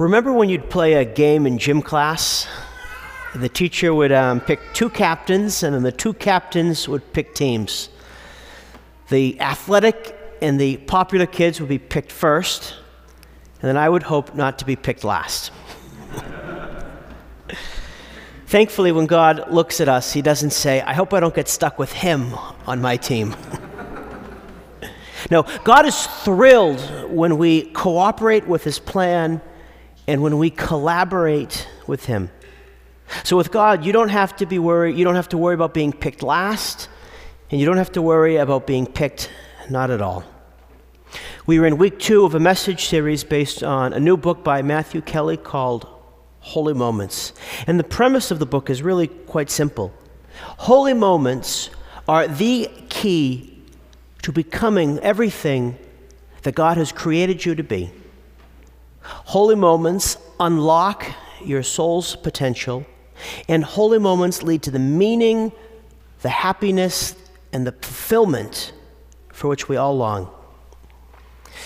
Remember when you'd play a game in gym class? The teacher would um, pick two captains, and then the two captains would pick teams. The athletic and the popular kids would be picked first, and then I would hope not to be picked last. Thankfully, when God looks at us, He doesn't say, I hope I don't get stuck with Him on my team. no, God is thrilled when we cooperate with His plan and when we collaborate with Him. So, with God, you don't have to be worried, you don't have to worry about being picked last, and you don't have to worry about being picked not at all. We are in week two of a message series based on a new book by Matthew Kelly called Holy Moments. And the premise of the book is really quite simple Holy moments are the key to becoming everything that God has created you to be. Holy moments unlock your soul's potential, and holy moments lead to the meaning, the happiness, and the fulfillment for which we all long.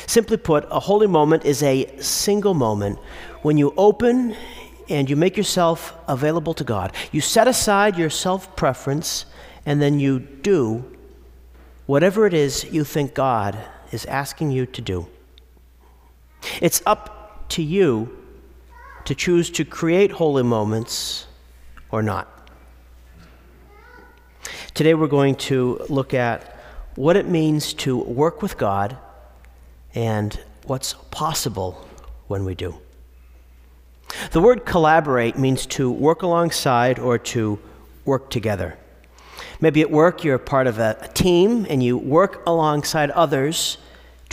Simply put, a holy moment is a single moment when you open and you make yourself available to God. You set aside your self preference and then you do whatever it is you think God is asking you to do. It's up to you to choose to create holy moments or not. Today we're going to look at what it means to work with God and what's possible when we do. The word collaborate means to work alongside or to work together. Maybe at work you're part of a, team and you work alongside others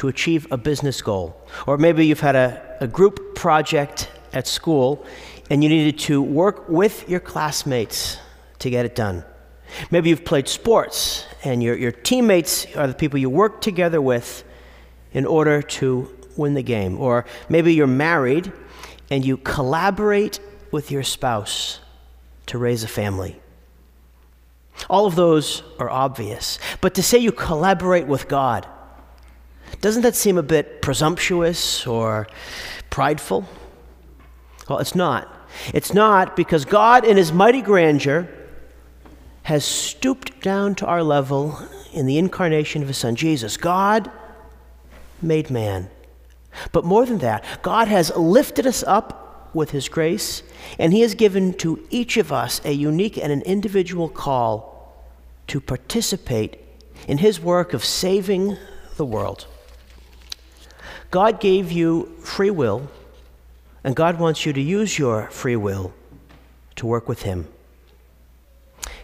to achieve a business goal. Or maybe you've had a, a group project at school and you needed to work with your classmates to get it done. Maybe you've played sports and your, your teammates are the people you work together with in order to win the game. Or maybe you're married and you collaborate with your spouse to raise a family. All of those are obvious. But to say you collaborate with God, doesn't that seem a bit presumptuous or prideful? Well, it's not. It's not because God, in His mighty grandeur, has stooped down to our level in the incarnation of His Son Jesus. God made man. But more than that, God has lifted us up with His grace, and He has given to each of us a unique and an individual call to participate in His work of saving the world. God gave you free will, and God wants you to use your free will to work with Him.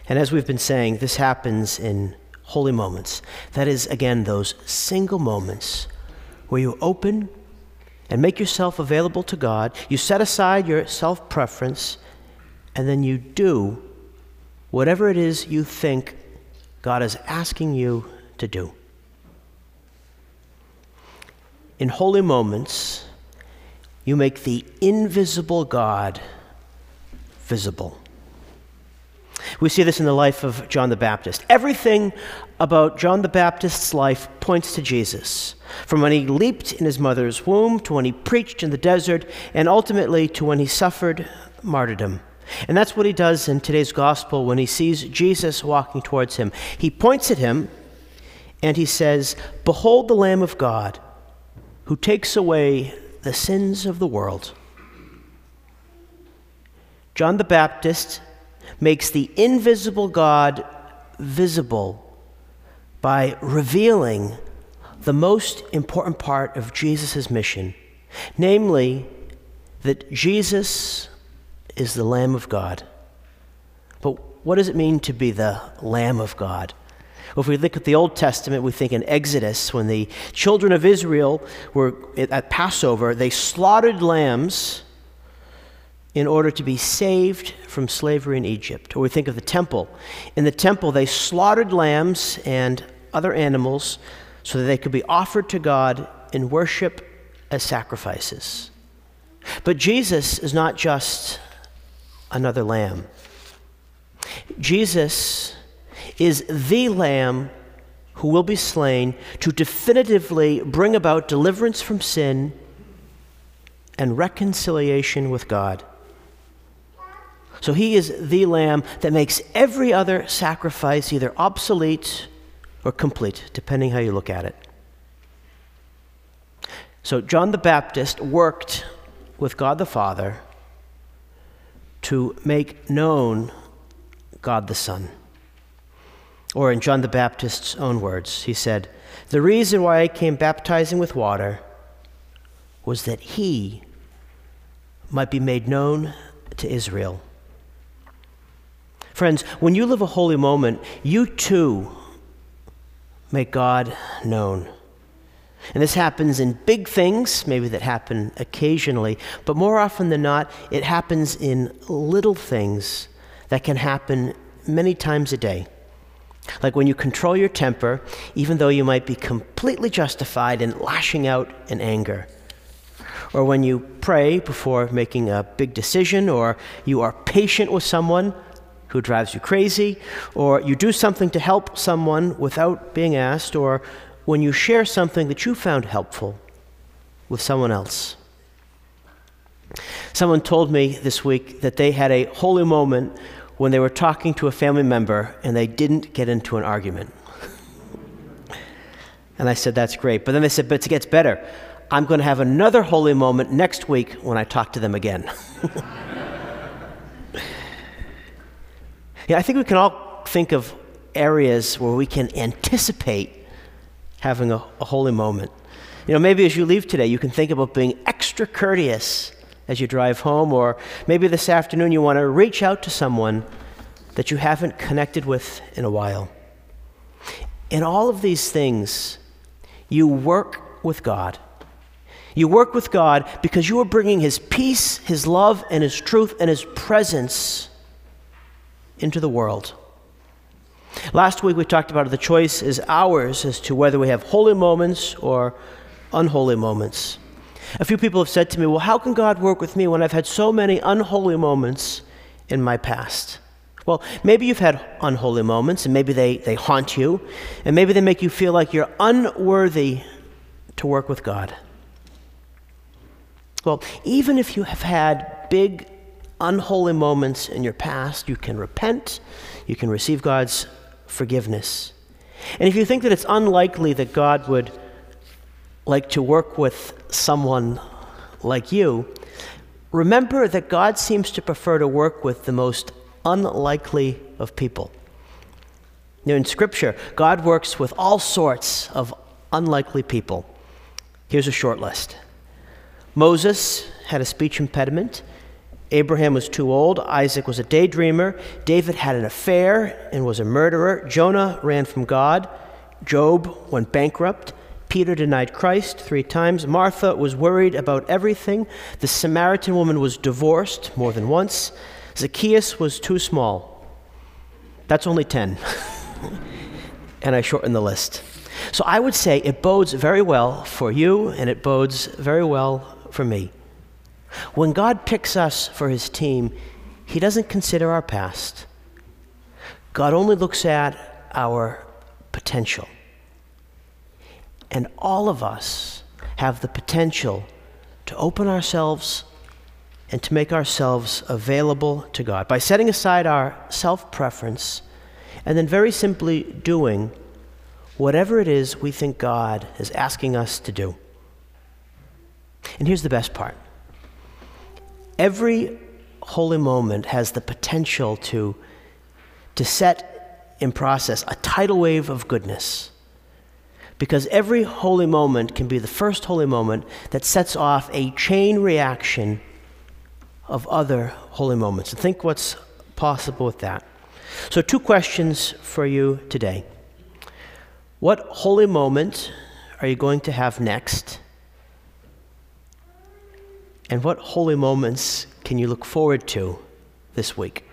And as we've been saying, this happens in holy moments. That is, again, those single moments where you open and make yourself available to God, you set aside your self preference, and then you do whatever it is you think God is asking you to do. In holy moments, you make the invisible God visible. We see this in the life of John the Baptist. Everything about John the Baptist's life points to Jesus. From when he leaped in his mother's womb to when he preached in the desert, and ultimately to when he suffered martyrdom. And that's what he does in today's gospel when he sees Jesus walking towards him. He points at him and he says, Behold the Lamb of God who takes away the sins of the world. John the Baptist makes the invisible God visible by revealing the most important part of Jesus' mission, namely, that Jesus is the Lamb of God. But what does it mean to be the Lamb of God? Well, if we look at the Old Testament, we think in Exodus, when the children of Israel were at Passover, they slaughtered lambs in order to be saved from slavery in Egypt. Or we think of the temple. In the temple, they slaughtered lambs and other animals so that they could be offered to God in worship as sacrifices. But Jesus is not just another lamb. Jesus is the lamb who will be slain to definitively bring about deliverance from sin and reconciliation with God. So he is the lamb that makes every other sacrifice either obsolete or complete, depending how you look at it. So John the Baptist worked with God the Father to make known God the Son. Or in John the Baptist's own words, he said, The reason why I came baptizing with water was that he might be made known to Israel. Friends, when you live a holy moment, you too make God known. And this happens in big things, maybe that happen occasionally, but more often than not, it happens in little things that can happen many times a day. Like when you control your temper, even though you might be completely justified in lashing out in anger. Or when you pray before making a big decision, or you are patient with someone who drives you crazy, or you do something to help someone without being asked, or when you share something that you found helpful with someone else. Someone told me this week that they had a holy moment when they were talking to a family member and they didn't get into an argument. and I said, That's great. But then they said, But it gets better. I'm going to have another holy moment next week when I talk to them again. yeah, I think we can all think of areas where we can anticipate having a, a holy moment. You know, maybe as you leave today, you can think about being extra courteous as you drive home, or maybe this afternoon you want to reach out to someone that you haven't connected with in a while. In all of these things, you work with God. You work with God because you are bringing His peace, His love, and His truth and His presence into the world. Last week we talked about the choice is ours as to whether we have holy moments or unholy moments. A few people have said to me, Well, how can God work with me when I've had so many unholy moments in my past? Well, maybe you've had unholy moments, and maybe they, they haunt you, and maybe they make you feel like you're unworthy to work with God. Well, even if you have had big unholy moments in your past, you can repent, you can receive God's forgiveness. And if you think that it's unlikely that God would like to work with someone like you, remember that God seems to prefer to work with the most unlikely of people. Know, in Scripture, God works with all sorts of unlikely people. Here's a short list Moses had a speech impediment. Abraham was too old. Isaac was a daydreamer. David had an affair and was a murderer. Jonah ran from God. Job went bankrupt. Peter denied Christ three times. Martha was worried about everything. The Samaritan woman was divorced more than once. Zacchaeus was too small. That's only 10. and I shortened the list. So I would say it bodes very well for you, and it bodes very well for me. When God picks us for his team, he doesn't consider our past. God only looks at our potential. And all of us have the potential to open ourselves and to make ourselves available to God by setting aside our self preference and then very simply doing whatever it is we think God is asking us to do. And here's the best part every holy moment has the potential to, to set in process a tidal wave of goodness. Because every holy moment can be the first holy moment that sets off a chain reaction of other holy moments. And think what's possible with that. So, two questions for you today. What holy moment are you going to have next? And what holy moments can you look forward to this week?